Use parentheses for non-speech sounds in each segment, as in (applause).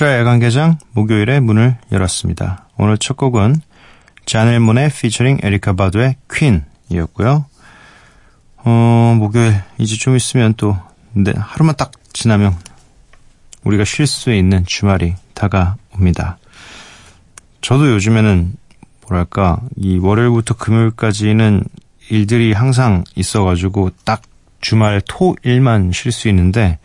미스라 야간개장 목요일에 문을 열었습니다. 오늘 첫 곡은 자넬문의 피처링 에리카 바도의 퀸이었고요. 어, 목요일 이제 좀 있으면 또 네, 하루만 딱 지나면 우리가 쉴 수 있는 주말이 다가옵니다. 저도 요즘에는 뭐랄까 이 월요일부터 금요일까지는 일들이 항상 있어가지고 딱 주말 토일만 쉴 수 있는데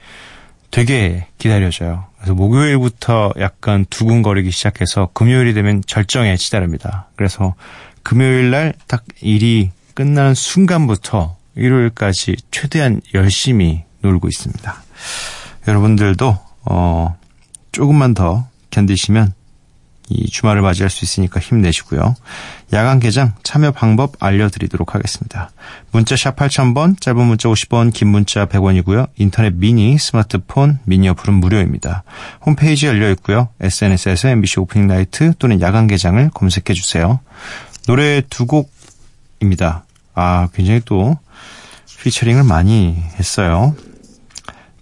되게 기다려져요. 그래서 목요일부터 약간 두근거리기 시작해서 금요일이 되면 절정에 치달습니다. 그래서 금요일 날 딱 일이 끝나는 순간부터 일요일까지 최대한 열심히 놀고 있습니다. 여러분들도 어 조금만 더 견디시면 이 주말을 맞이할 수 있으니까 힘내시고요. 야간 개장 참여 방법 알려드리도록 하겠습니다. 문자 샵 8000번, 짧은 문자 50원, 긴 문자 100원이고요. 인터넷 미니, 스마트폰, 미니 어플은 무료입니다. 홈페이지 열려 있고요. SNS에서 MBC Opening Night 또는 야간 개장을 검색해 주세요. 노래 두 곡입니다. 아, 굉장히 또 피처링을 많이 했어요.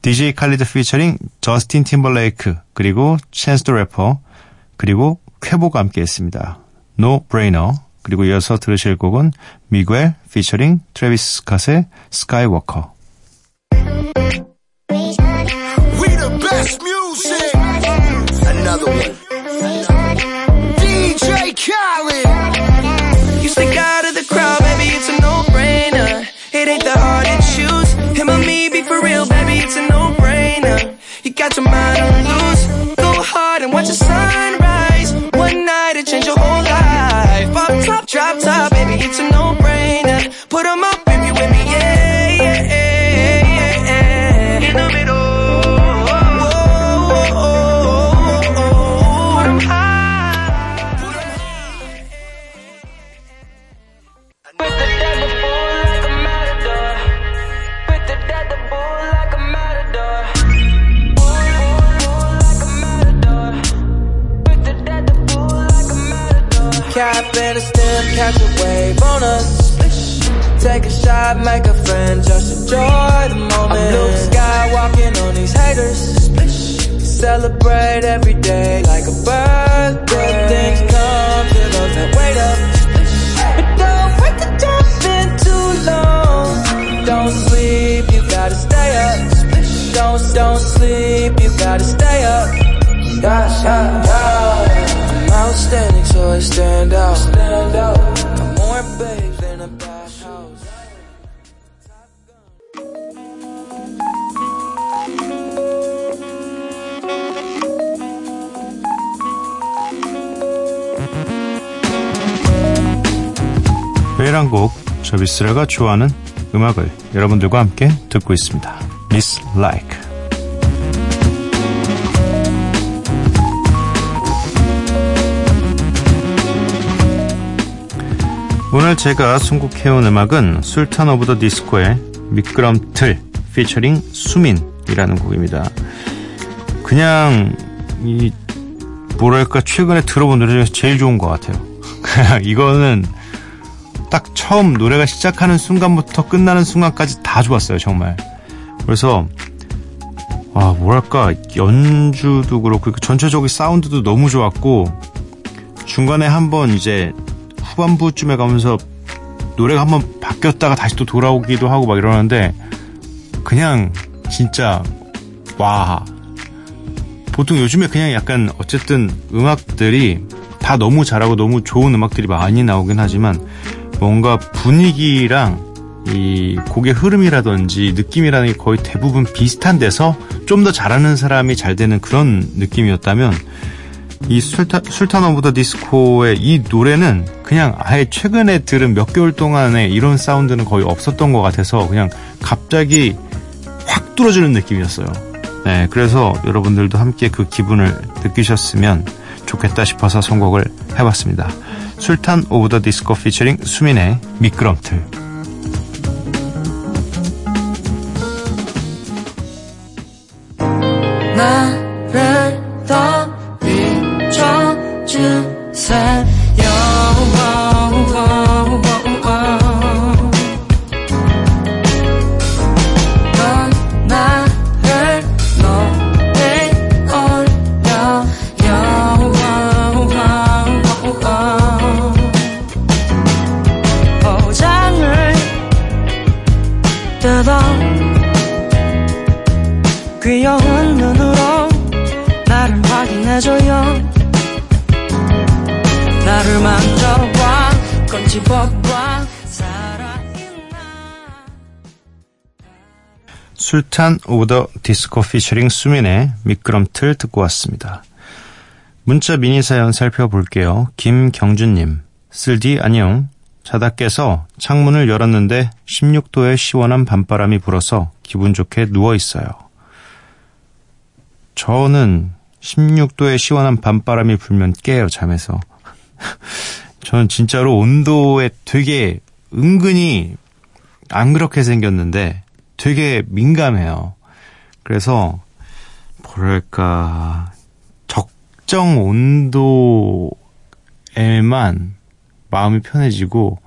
DJ 칼리드 피처링 저스틴 팀벌레이크 그리고 챈스 더 래퍼 그리고 퀘이보가 함께 했습니다. No Brainer 그리고 이어서 들으실 곡은 미구엘 피처링 트래비스 스캇의 스카이워커 We the best music Another one DJ Khaled You stick out of the crowd baby it's a no-brainer It ain't that hard to choose Him or me be for real baby it's a no-brainer You got your mind on loose Go hard and watch the sun Put them 곡, 저 미쓰라가 좋아하는 음악을 여러분들과 함께 듣고 있습니다. 미쓰라 Like. 오늘 제가 선곡해온 음악은 술탄 오브 더 디스코의 미끄럼틀 피처링 수민이라는 곡입니다. 그냥 이 뭐랄까 최근에 들어본 노래 중에서 제일 좋은 것 같아요. (laughs) 이거는 딱 처음 노래가 시작하는 순간부터 끝나는 순간까지 다 좋았어요 정말. 그래서 아 뭐랄까 연주도 그렇고 그 전체적인 사운드도 너무 좋았고 중간에 한번 이제 후반부쯤에 가면서 노래가 한번 바뀌었다가 다시 또 돌아오기도 하고 막 이러는데 그냥 진짜 와 보통 요즘에 그냥 약간 어쨌든 음악들이 다 너무 잘하고 너무 좋은 음악들이 많이 나오긴 하지만 뭔가 분위기랑 이 곡의 흐름이라든지 느낌이라는 게 거의 대부분 비슷한 데서 좀 더 잘하는 사람이 잘 되는 그런 느낌이었다면 이 술타, 술탄 오브 더 디스코의 이 노래는 그냥 아예 최근에 들은 몇 개월 동안에 이런 사운드는 거의 없었던 것 같아서 그냥 갑자기 확 뚫어지는 느낌이었어요. 네, 그래서 여러분들도 함께 그 기분을 느끼셨으면 좋겠다 싶어서 선곡을 해봤습니다. 술탄 오브 더 디스코 피처링 수민의 미끄럼틀. 술탄 오브 더 디스코 피처링 수민의 미끄럼틀 듣고 왔습니다. 문자 미니 사연 살펴볼게요. 김경준님, 쓸디 안녕. 자다 깨서 창문을 열었는데 16도의 시원한 밤바람이 불어서 기분 좋게 누워 있어요. 저는 16도의 시원한 밤바람이 불면 깨요, 잠에서. (laughs) 저는 진짜로 온도에 되게 은근히 안 그렇게 생겼는데 되게 민감해요. 그래서 뭐랄까 적정 온도에만 마음이 편해지고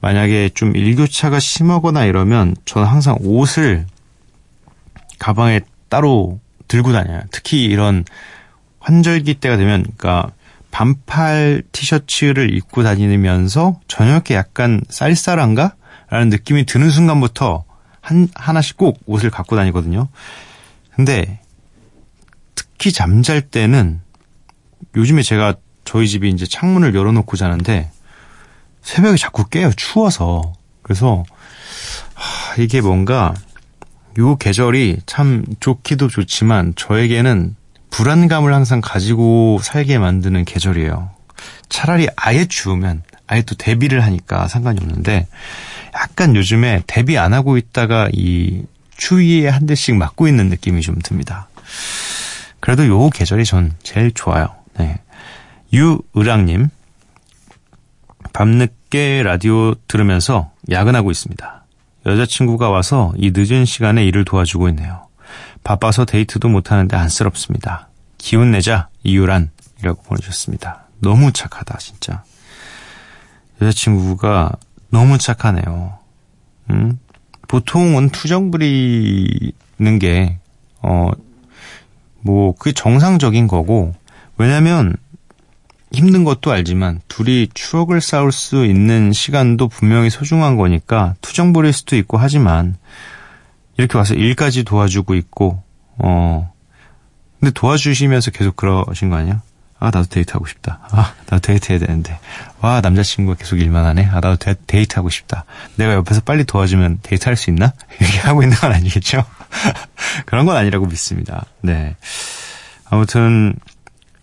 만약에 좀 일교차가 심하거나 이러면 저는 항상 옷을 가방에 따로 들고 다녀요. 특히 이런 환절기 때가 되면, 그러니까 반팔 티셔츠를 입고 다니면서 저녁에 약간 쌀쌀한가? 라는 느낌이 드는 순간부터 한, 하나씩 꼭 옷을 갖고 다니거든요. 근데 특히 잠잘 때는 요즘에 제가 저희 집이 이제 창문을 열어놓고 자는데 새벽에 자꾸 깨요. 추워서. 그래서 하, 이게 뭔가 요 계절이 참 좋기도 좋지만 저에게는 불안감을 항상 가지고 살게 만드는 계절이에요. 차라리 아예 추우면 아예 또 대비를 하니까 상관이 없는데 약간 요즘에 대비 안 하고 있다가 이 추위에 한 대씩 맞고 있는 느낌이 좀 듭니다. 그래도 요 계절이 전 제일 좋아요. 네. 유의랑님, 밤늦게 라디오 들으면서 야근하고 있습니다. 여자친구가 와서 이 늦은 시간에 일을 도와주고 있네요. 바빠서 데이트도 못하는데 안쓰럽습니다. 기운 내자 이유란 이라고 보내주셨습니다. 너무 착하다 진짜. 여자친구가 너무 착하네요. 음? 보통은 투정 부리는 게, 어, 뭐, 그게 정상적인 거고, 왜냐면, 힘든 것도 알지만 둘이 추억을 쌓을 수 있는 시간도 분명히 소중한 거니까 투정 부릴 수도 있고 하지만 이렇게 와서 일까지 도와주고 있고 어 근데 도와주시면서 계속 그러신 거 아니야? 아 나도 데이트하고 싶다. 아 나도 데이트해야 되는데 와 남자친구가 계속 일만 하네. 아 나도 데, 데이트하고 싶다. 내가 옆에서 빨리 도와주면 데이트할 수 있나? (laughs) 이렇게 하고 있는 건 아니겠죠? (laughs) 그런 건 아니라고 믿습니다. 네 아무튼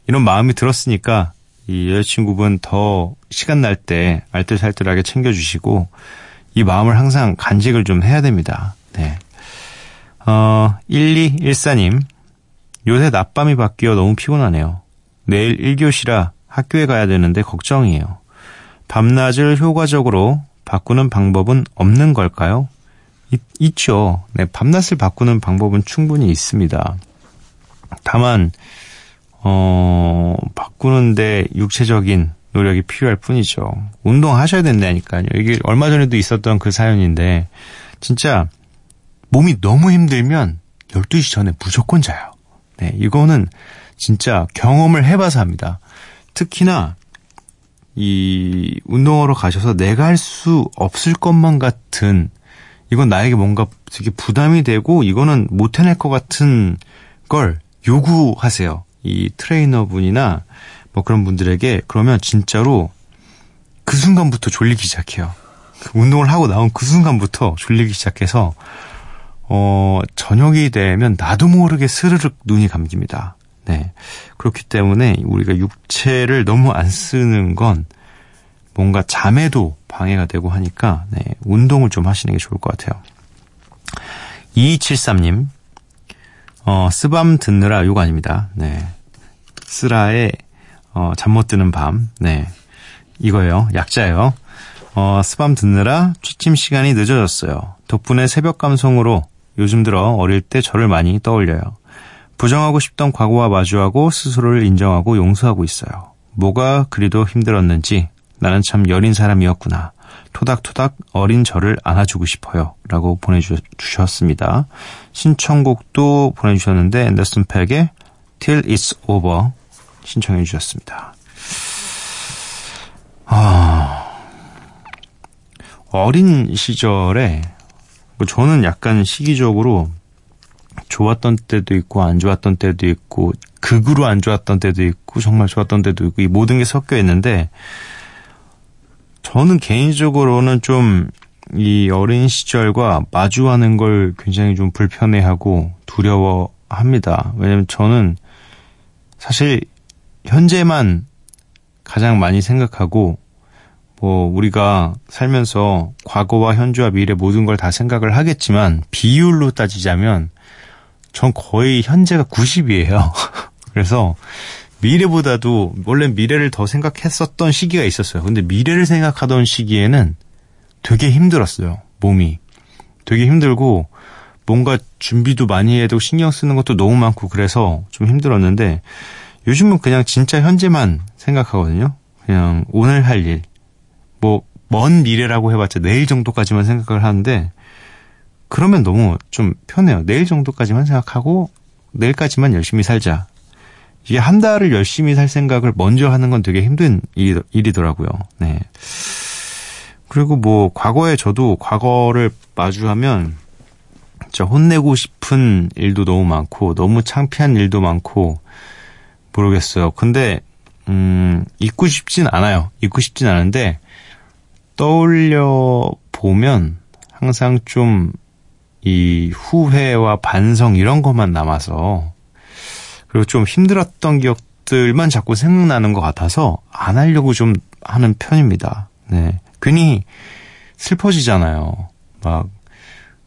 이런 마음이 들었으니까 이 여자친구분 더 시간 날 때 알뜰살뜰하게 챙겨주시고 이 마음을 항상 간직을 좀 해야 됩니다. 네. 어, 1214님. 요새 낮밤이 바뀌어 너무 피곤하네요. 내일 1교시라 학교에 가야 되는데 걱정이에요. 밤낮을 효과적으로 바꾸는 방법은 없는 걸까요? 있, 있죠. 네, 밤낮을 바꾸는 방법은 충분히 있습니다. 다만, 어, 바꾸는데 육체적인 노력이 필요할 뿐이죠. 운동하셔야 된다니까요. 이게 얼마 전에도 있었던 그 사연인데, 진짜 몸이 너무 힘들면 12시 전에 무조건 자요. 네, 이거는 진짜 경험을 해봐서 합니다. 특히나 이 운동하러 가셔서 내가 할 수 없을 것만 같은 이건 나에게 뭔가 되게 부담이 되고 이거는 못 해낼 것 같은 걸 요구하세요. 이 트레이너분이나 뭐 그런 분들에게 그러면 진짜로 그 순간부터 졸리기 시작해요. 운동을 하고 나온 그 순간부터 졸리기 시작해서 어 저녁이 되면 나도 모르게 스르륵 눈이 감깁니다. 네. 그렇기 때문에 우리가 육체를 너무 안 쓰는 건 뭔가 잠에도 방해가 되고 하니까 네, 운동을 좀 하시는 게 좋을 것 같아요. 2273님 어, 스밤 듣느라 요거 아닙니다. 네. 쓰라의 어, 잠 못 드는 밤. 네. 이거예요. 약자예요. 어, 스밤 듣느라 취침 시간이 늦어졌어요. 덕분에 새벽 감성으로 요즘 들어 어릴 때 저를 많이 떠올려요. 부정하고 싶던 과거와 마주하고 스스로를 인정하고 용서하고 있어요. 뭐가 그리도 힘들었는지 나는 참 여린 사람이었구나. 토닥토닥 어린 저를 안아주고 싶어요. 라고 보내주셨습니다. 신청곡도 보내주셨는데 앤더슨 팩의 Till It's Over 신청해 주셨습니다. 아, 어린 시절에 뭐 저는 약간 시기적으로 좋았던 때도 있고 안 좋았던 때도 있고 극으로 안 좋았던 때도 있고 정말 좋았던 때도 있고 이 모든 게 섞여 있는데 저는 개인적으로는 좀 이 어린 시절과 마주하는 걸 굉장히 좀 불편해하고 두려워합니다. 왜냐면 저는 사실 현재만 가장 많이 생각하고 뭐 우리가 살면서 과거와 현재와 미래 모든 걸 다 생각을 하겠지만 비율로 따지자면 전 거의 현재가 90이에요. (laughs) 그래서 미래보다도 원래 미래를 더 생각했었던 시기가 있었어요. 근데 미래를 생각하던 시기에는 되게 힘들었어요. 몸이. 되게 힘들고 뭔가 준비도 많이 되고 신경 쓰는 것도 너무 많고 그래서 좀 힘들었는데 요즘은 그냥 진짜 현재만 생각하거든요. 그냥 오늘 할 일. 뭐 먼 미래라고 해봤자 내일 정도까지만 생각을 하는데 그러면 너무 좀 편해요. 내일 정도까지만 생각하고 내일까지만 열심히 살자. 이게 한 달을 열심히 살 생각을 먼저 하는 건 되게 힘든 일, 일이더라고요. 네. 그리고 뭐 과거에 저도 과거를 마주하면 진짜 혼내고 싶은 일도 너무 많고 너무 창피한 일도 많고 모르겠어요. 근데 음 잊고 싶진 않아요. 잊고 싶진 않은데 떠올려 보면 항상 좀 이 후회와 반성 이런 것만 남아서 그리고 좀 힘들었던 기억들만 자꾸 생각나는 것 같아서 안 하려고 좀 하는 편입니다. 네. 괜히 슬퍼지잖아요. 막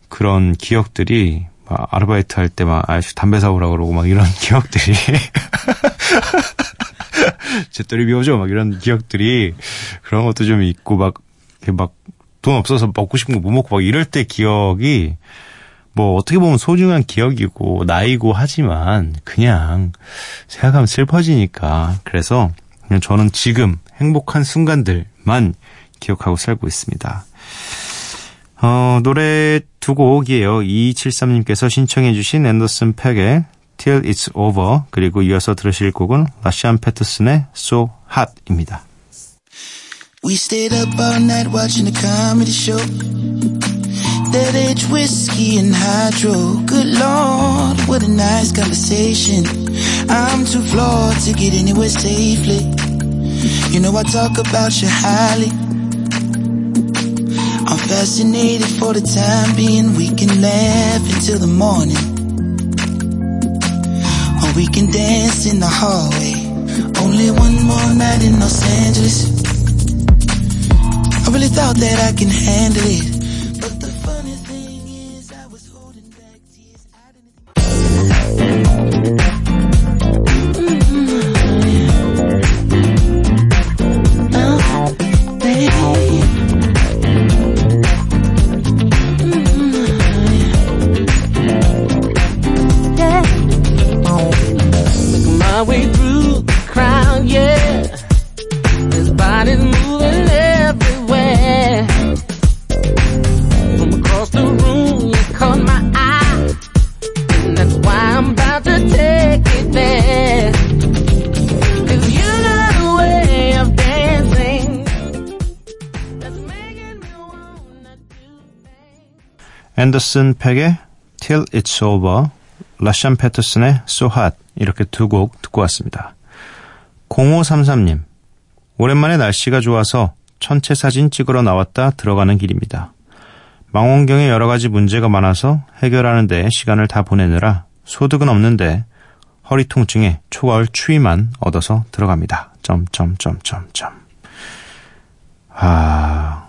그런 기억들이 막 아르바이트 할 때 막 아저씨 담배 사오라 그러고 막 이런 (laughs) 기억들이 (laughs) 제떨이 비워줘 막 이런 기억들이 그런 것도 좀 있고 막막 돈 없어서 먹고 싶은 거 못 먹고 막 이럴 때 기억이 뭐 어떻게 보면 소중한 기억이고 나이고 하지만 그냥 생각하면 슬퍼지니까 그래서 그냥 저는 지금 행복한 순간들만 기억하고 살고 있습니다. 어, 노래 두 곡이에요. 2273님께서 신청해 주신 앤더슨 팩의 Till It's Over 그리고 이어서 들으실 곡은 라시안 패터슨의 So Hot입니다. We stayed up all night watching a comedy show. That age whiskey and hydro. Good lord, what a nice conversation. I'm too flawed to get anywhere safely. You know I talk about you highly. I'm fascinated for the time being. We can laugh until the morning. Or we can dance in the hallway. Only one more night in Los Angeles. Really thought that I can handle it. But the 앤더슨 팩의 Till It's Over, 라샨 패터슨의 So Hot 이렇게 두 곡 듣고 왔습니다. 0533님, 오랜만에 날씨가 좋아서 천체 사진 찍으러 나왔다 들어가는 길입니다. 망원경에 여러 가지 문제가 많아서 해결하는 데 시간을 다 보내느라 소득은 없는데 허리 통증에 초가을 추위만 얻어서 들어갑니다. 점점점점점. 아,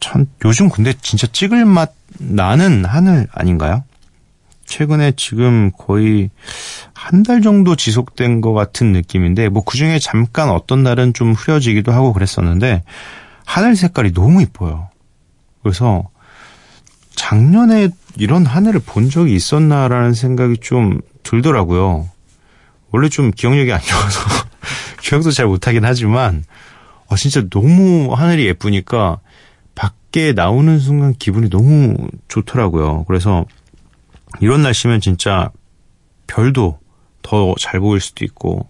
천, 요즘 근데 진짜 찍을 맛 나는 하늘 아닌가요? 최근에 지금 거의 한 달 정도 지속된 것 같은 느낌인데, 뭐 그 중에 잠깐 어떤 날은 좀 흐려지기도 하고 그랬었는데, 하늘 색깔이 너무 이뻐요. 그래서 작년에 이런 하늘을 본 적이 있었나라는 생각이 좀 들더라고요. 원래 좀 기억력이 안 좋아서 (laughs) 기억도 잘 못하긴 하지만, 어, 진짜 너무 하늘이 예쁘니까 밖에 나오는 순간 기분이 너무 좋더라고요. 그래서 이런 날씨면 진짜 별도 더 잘 보일 수도 있고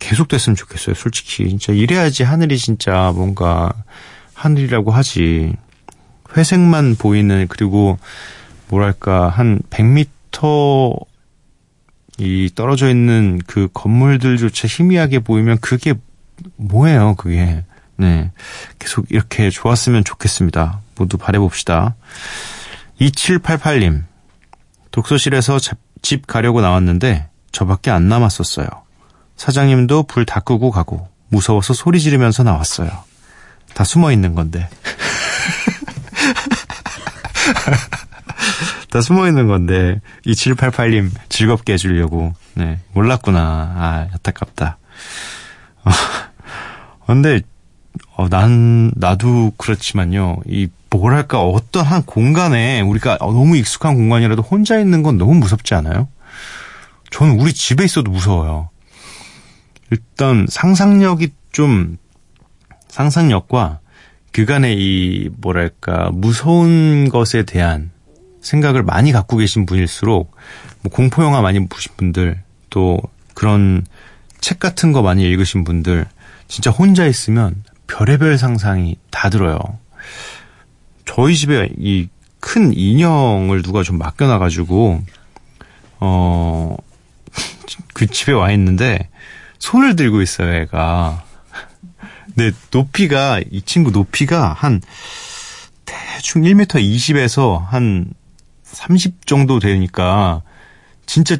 계속 됐으면 좋겠어요. 솔직히 진짜 이래야지 하늘이 진짜 뭔가 하늘이라고 하지. 회색만 보이는 그리고 뭐랄까 한 100m 이 떨어져 있는 그 건물들조차 희미하게 보이면 그게 뭐예요, 그게. 네. 계속 이렇게 좋았으면 좋겠습니다. 모두 바래봅시다. 2788님. 독서실에서 집 가려고 나왔는데 저밖에 안 남았었어요. 사장님도 불 다 끄고 가고 무서워서 소리 지르면서 나왔어요. 다 숨어 있는 건데. (laughs) 다 숨어 있는 건데 2788님 즐겁게 해주려고 네 몰랐구나 아 안타깝다 어, 근데 어, 난 나도 그렇지만요 이 뭐랄까 어떤 한 공간에 우리가 너무 익숙한 공간이라도 혼자 있는 건 너무 무섭지 않아요? 저는 우리 집에 있어도 무서워요. 일단 상상력이 좀 상상력과 그간의 이 뭐랄까 무서운 것에 대한 생각을 많이 갖고 계신 분일수록 뭐 공포 영화 많이 보신 분들 또 그런 책 같은 거 많이 읽으신 분들 진짜 혼자 있으면 별의별 상상이 다 들어요. 저희 집에 이 큰 인형을 누가 좀 맡겨놔가지고 어 (laughs) 그 집에 와 있는데 손을 들고 있어요, 애가. 근데 높이가 이 친구 높이가 한 대충 1m 20에서 한 30 정도 되니까 진짜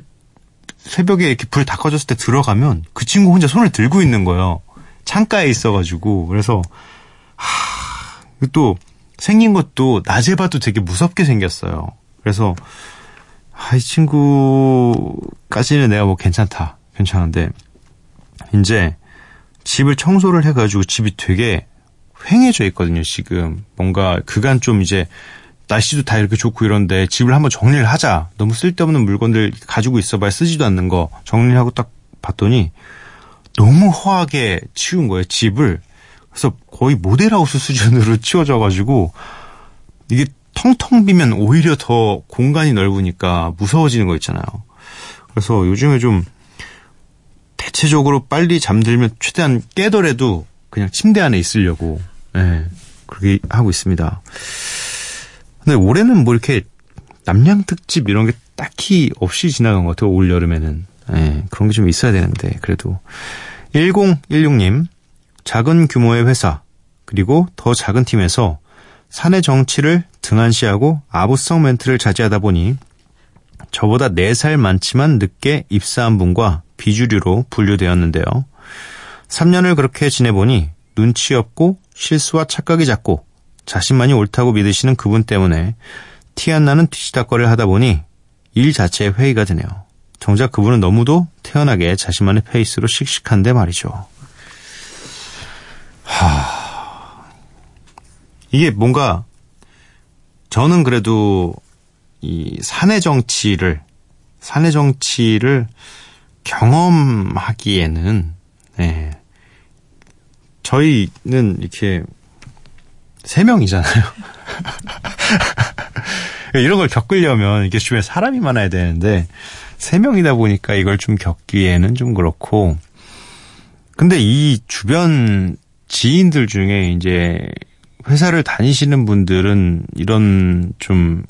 새벽에 이렇게 불 다 꺼졌을 때 들어가면 그 친구 혼자 손을 들고 있는 거예요. 창가에 있어가지고 그래서 하, 또 생긴 것도 낮에 봐도 되게 무섭게 생겼어요. 그래서 아, 이 친구까지는 내가 뭐 괜찮다. 괜찮은데 이제 집을 청소를 해가지고 집이 되게 휑해져 있거든요, 지금. 뭔가 그간 좀 이제 날씨도 다 이렇게 좋고 이런데 집을 한번 정리를 하자. 너무 쓸데없는 물건들 가지고 있어봐야 쓰지도 않는 거 정리를 하고 딱 봤더니 너무 허하게 치운 거예요, 집을. 그래서 거의 모델하우스 수준으로 (laughs) 치워져가지고 이게 텅텅 비면 오히려 더 공간이 넓으니까 무서워지는 거 있잖아요. 그래서 요즘에 좀 대체적으로 빨리 잠들면 최대한 깨더라도 그냥 침대 안에 있으려고 네, 그렇게 하고 있습니다. 근데 올해는 뭐 이렇게 남양 특집 이런 게 딱히 없이 지나간 것 같아요. 올 여름에는 네, 그런 게 좀 있어야 되는데 그래도 1016님 작은 규모의 회사 그리고 더 작은 팀에서 사내 정치를 등한시하고 아부성 멘트를 자제하다 보니 저보다 4살 많지만 늦게 입사한 분과 비주류로 분류되었는데요. 3년을 그렇게 지내보니 눈치 없고 실수와 착각이 잦고 자신만이 옳다고 믿으시는 그분 때문에 티 안 나는 뒤치다거리를 하다 보니 일 자체에 회의가 드네요. 정작 그분은 너무도 태연하게 자신만의 페이스로 씩씩한데 말이죠. 하... 이게 뭔가 저는 그래도 이 사내 정치를 사내 정치를 경험하기에는 네. 저희는 이렇게 세 명이잖아요. (laughs) 이런 걸 겪으려면 이게 주변에 사람이 많아야 되는데 세 명이다 보니까 이걸 좀 겪기에는 좀 그렇고 근데 이 주변 지인들 중에 이제 회사를 다니시는 분들은 이런 좀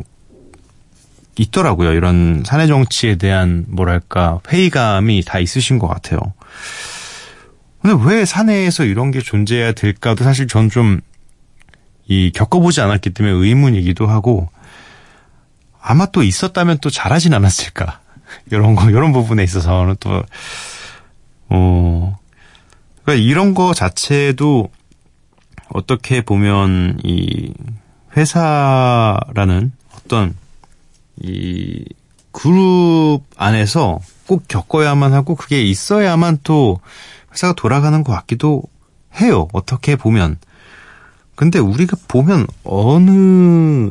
있더라고요. 이런 사내 정치에 대한 뭐랄까 회의감이 다 있으신 것 같아요. 근데 왜 사내에서 이런 게 존재해야 될까도 사실 전 좀 이 겪어보지 않았기 때문에 의문이기도 하고 아마 또 있었다면 또 잘하진 않았을까 이런 거 이런 부분에 있어서는 또 어. 그러니까 이런 거 자체도 어떻게 보면 이 회사라는 어떤 이 그룹 안에서 꼭 겪어야만 하고 그게 있어야만 또 회사가 돌아가는 것 같기도 해요. 어떻게 보면. 근데 우리가 보면 어느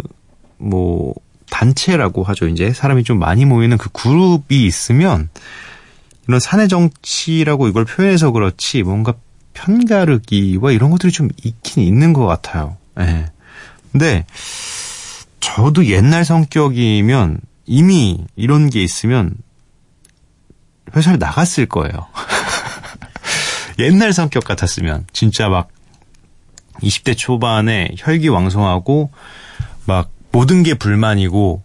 뭐 단체라고 하죠. 이제 사람이 좀 많이 모이는 그 그룹이 있으면 이런 사내 정치라고 이걸 표현해서 그렇지 뭔가 편가르기와 이런 것들이 좀 있긴 있는 것 같아요. 예. 네. 근데 저도 옛날 성격이면 이미 이런 게 있으면 회사를 나갔을 거예요. (laughs) 옛날 성격 같았으면 진짜 막 20대 초반에 혈기왕성하고 막 모든 게 불만이고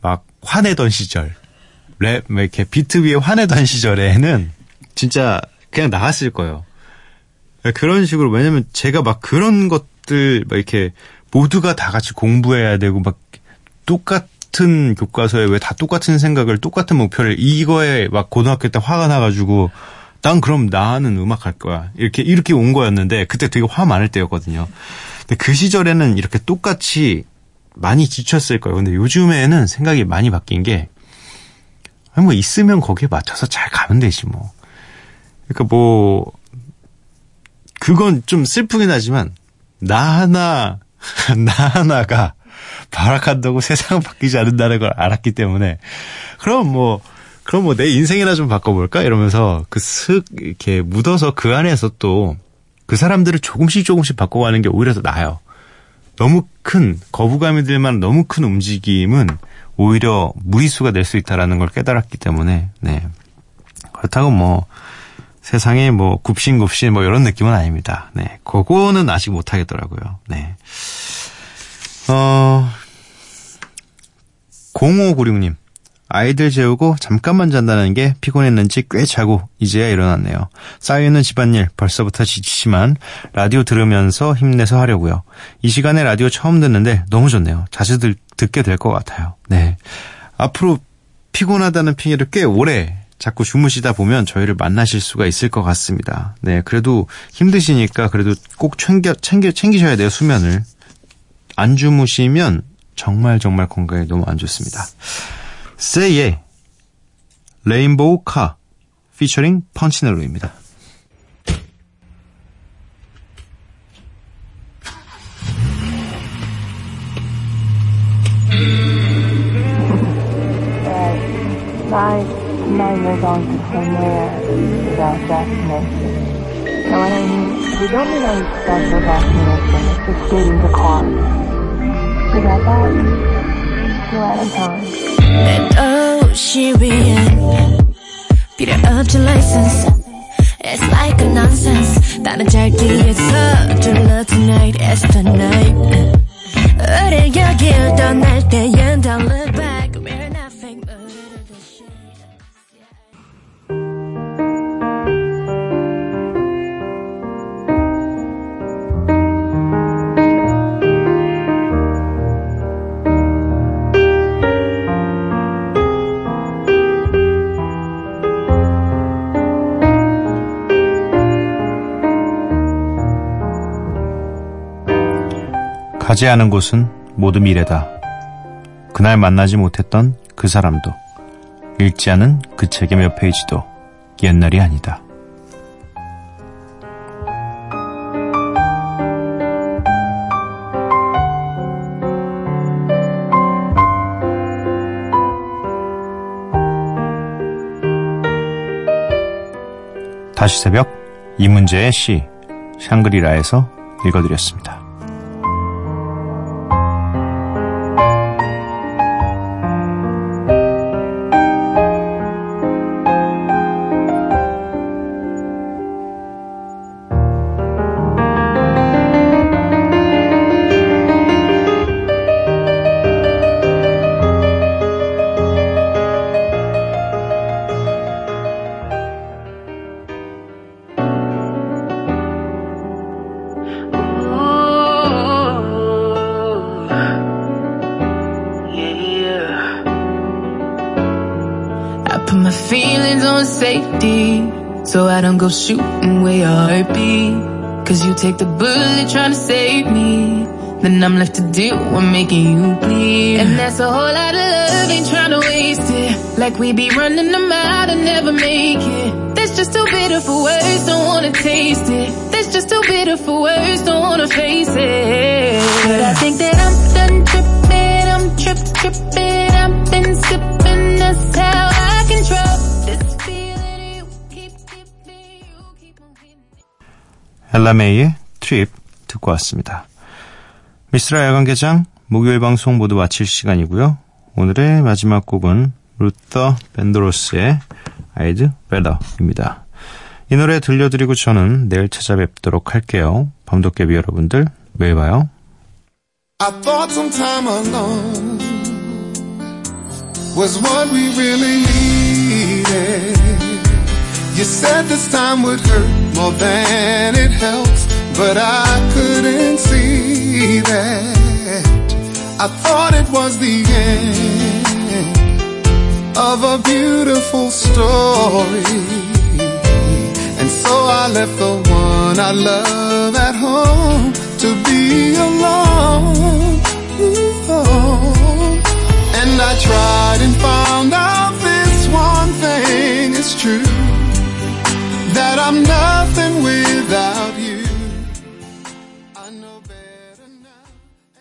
막 화내던 시절 랩 이렇게 비트 위에 화내던 시절에는 진짜 그냥 나갔을 거예요. 그런 식으로 왜냐면 제가 막 그런 것들 막 이렇게 모두가 다 같이 공부해야 되고 막 똑같은 교과서에 왜 다 똑같은 생각을 똑같은 목표를 이거에 막 고등학교 때 화가 나가지고 난 그럼 나는 음악 할 거야 이렇게 이렇게 온 거였는데 그때 되게 화 많을 때였거든요. 근데 그 시절에는 이렇게 똑같이 많이 지쳤을 거예요. 근데 요즘에는 생각이 많이 바뀐 게, 뭐 있으면 거기에 맞춰서 잘 가면 되지 뭐. 그러니까 뭐, 그건 좀 슬프긴 하지만, 나 하나, (laughs) 나 하나가 발악한다고 세상 바뀌지 않는다는 걸 알았기 때문에, 그럼 뭐, 그럼 뭐 내 인생이나 좀 바꿔볼까? 이러면서 그 슥 이렇게 묻어서 그 안에서 또 그 사람들을 조금씩 조금씩 바꿔가는 게 오히려 더 나아요. 너무 큰 거부감이 들만 너무 큰 움직임은 오히려 무리수가 될 수 있다라는 걸 깨달았기 때문에 네 그렇다고 뭐 세상에 뭐 굽신굽신 뭐 이런 느낌은 아닙니다. 네 그거는 아직 못 하겠더라고요. 네. 어 0596님 아이들 재우고 잠깐만 잔다는 게 피곤했는지 꽤 자고 이제야 일어났네요. 쌓여있는 집안일 벌써부터 지치지만 라디오 들으면서 힘내서 하려고요. 이 시간에 라디오 처음 듣는데 너무 좋네요. 자주 들, 듣게 될 것 같아요. 네. 앞으로 피곤하다는 핑계를 꽤 오래 자꾸 주무시다 보면 저희를 만나실 수가 있을 것 같습니다. 네. 그래도 힘드시니까 그래도 꼭 챙겨, 챙겨, 챙기셔야 돼요. 수면을. 안 주무시면 정말 정말 건강에 너무 안 좋습니다. 세이의 레인보우 카 피처링 펀치넬로입니다. You're right on time. 내 도시 위엔 필요 없지 license It's like a nonsense 다른 절기에서 둘러 tonight It's the night 우리 여길 떠날 때엔 Don't look back We're nothing 않은 곳은 모두 미래다. 그날 만나지 못했던 그 사람도 읽지 않은 그 책의 몇 페이지도 옛날이 아니다. 다시 새벽 이문재의 시 샹그리라에서 읽어드렸습니다. On safety. So I don't go shooting where your heart beat. Cause you take the bullet trying to save me. Then I'm left to deal with making you bleed. And that's a whole lot of love, ain't trying to waste it. Like we be running them out and never make it. That's just too bitter for words, don't wanna taste it. That's just too bitter for words, don't wanna face it. But I think that I'm done tripping, I'm trip tripping. I've been sipping, that's how 엘라메이의 Trip 듣고 왔습니다. 미쓰라 야간개장 목요일 방송 모두 마칠 시간이고요. 오늘의 마지막 곡은 루터 벤드로스의 I'd Rather입니다. 이 노래 들려드리고 저는 내일 찾아뵙도록 할게요. 밤도깨비 여러분들 내일 봐요. I thought some time alone was what we really You said this time would hurt more than it helps, but I couldn't see that. I thought it was the end of a beautiful story. And so I left the one I love at home to be alone. And I tried and found out one thing is true that I'm nothing without